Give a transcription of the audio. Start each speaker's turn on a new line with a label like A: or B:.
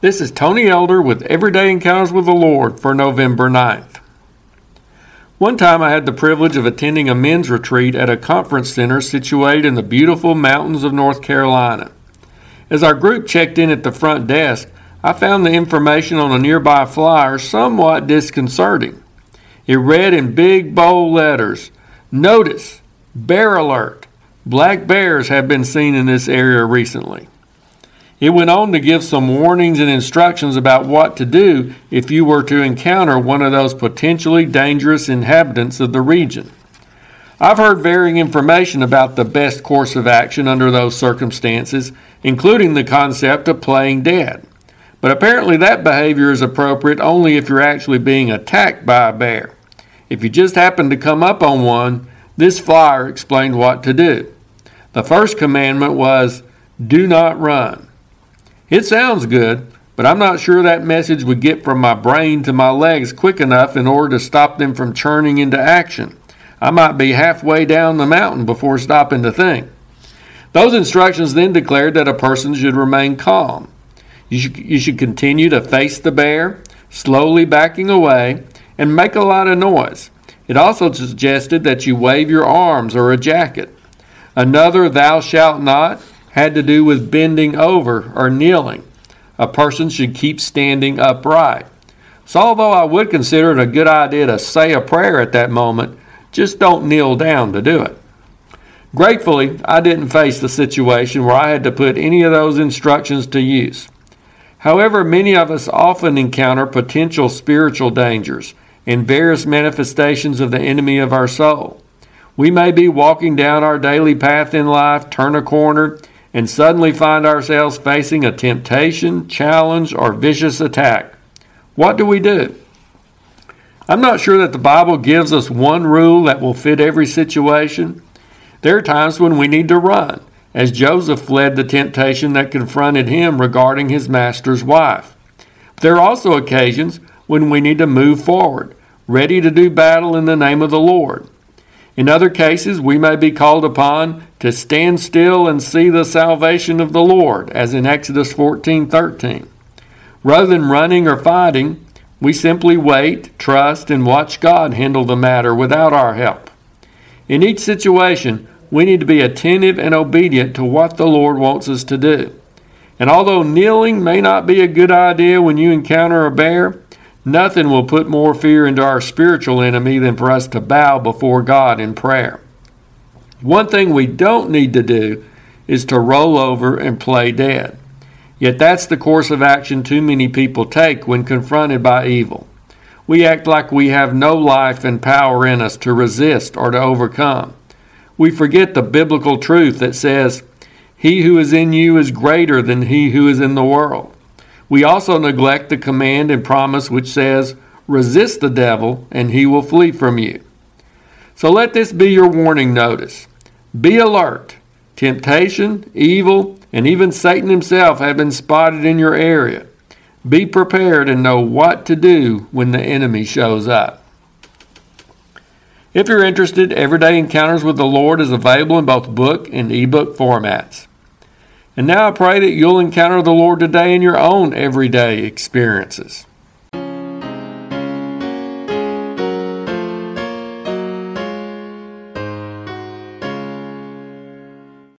A: This is Tony Elder with Everyday Encounters with the Lord for November 9th. One time I had the privilege of attending a men's retreat at a conference center situated in the beautiful mountains of North Carolina. As our group checked in at the front desk, I found the information on a nearby flyer somewhat disconcerting. It read in big bold letters Notice, bear alert, black bears have been seen in this area recently. It went on to give some warnings and instructions about what to do if you were to encounter one of those potentially dangerous inhabitants of the region. I've heard varying information about the best course of action under those circumstances, including the concept of playing dead. But apparently, that behavior is appropriate only if you're actually being attacked by a bear. If you just happen to come up on one, this flyer explained what to do. The first commandment was, Do not run. It sounds good, but I'm not sure that message would get from my brain to my legs quick enough in order to stop them from churning into action. I might be halfway down the mountain before stopping to think. Those instructions then declared that a person should remain calm. You should, you should continue to face the bear, slowly backing away, and make a lot of noise. It also suggested that you wave your arms or a jacket. Another thou shalt not had to do with bending over or kneeling. A person should keep standing upright. So, although I would consider it a good idea to say a prayer at that moment, just don't kneel down to do it. Gratefully, I didn't face the situation where I had to put any of those instructions to use. However, many of us often encounter potential spiritual dangers and various manifestations of the enemy of our soul. We may be walking down our daily path in life, turn a corner, and suddenly find ourselves facing a temptation, challenge, or vicious attack. What do we do? I'm not sure that the Bible gives us one rule that will fit every situation. There are times when we need to run, as Joseph fled the temptation that confronted him regarding his master's wife. There are also occasions when we need to move forward, ready to do battle in the name of the Lord. In other cases, we may be called upon to stand still and see the salvation of the Lord, as in Exodus 14:13. Rather than running or fighting, we simply wait, trust, and watch God handle the matter without our help. In each situation, we need to be attentive and obedient to what the Lord wants us to do. And although kneeling may not be a good idea when you encounter a bear, Nothing will put more fear into our spiritual enemy than for us to bow before God in prayer. One thing we don't need to do is to roll over and play dead. Yet that's the course of action too many people take when confronted by evil. We act like we have no life and power in us to resist or to overcome. We forget the biblical truth that says, He who is in you is greater than he who is in the world. We also neglect the command and promise which says, Resist the devil, and he will flee from you. So let this be your warning notice. Be alert. Temptation, evil, and even Satan himself have been spotted in your area. Be prepared and know what to do when the enemy shows up. If you're interested, Everyday Encounters with the Lord is available in both book and ebook formats. And now I pray that you'll encounter the Lord today in your own everyday experiences.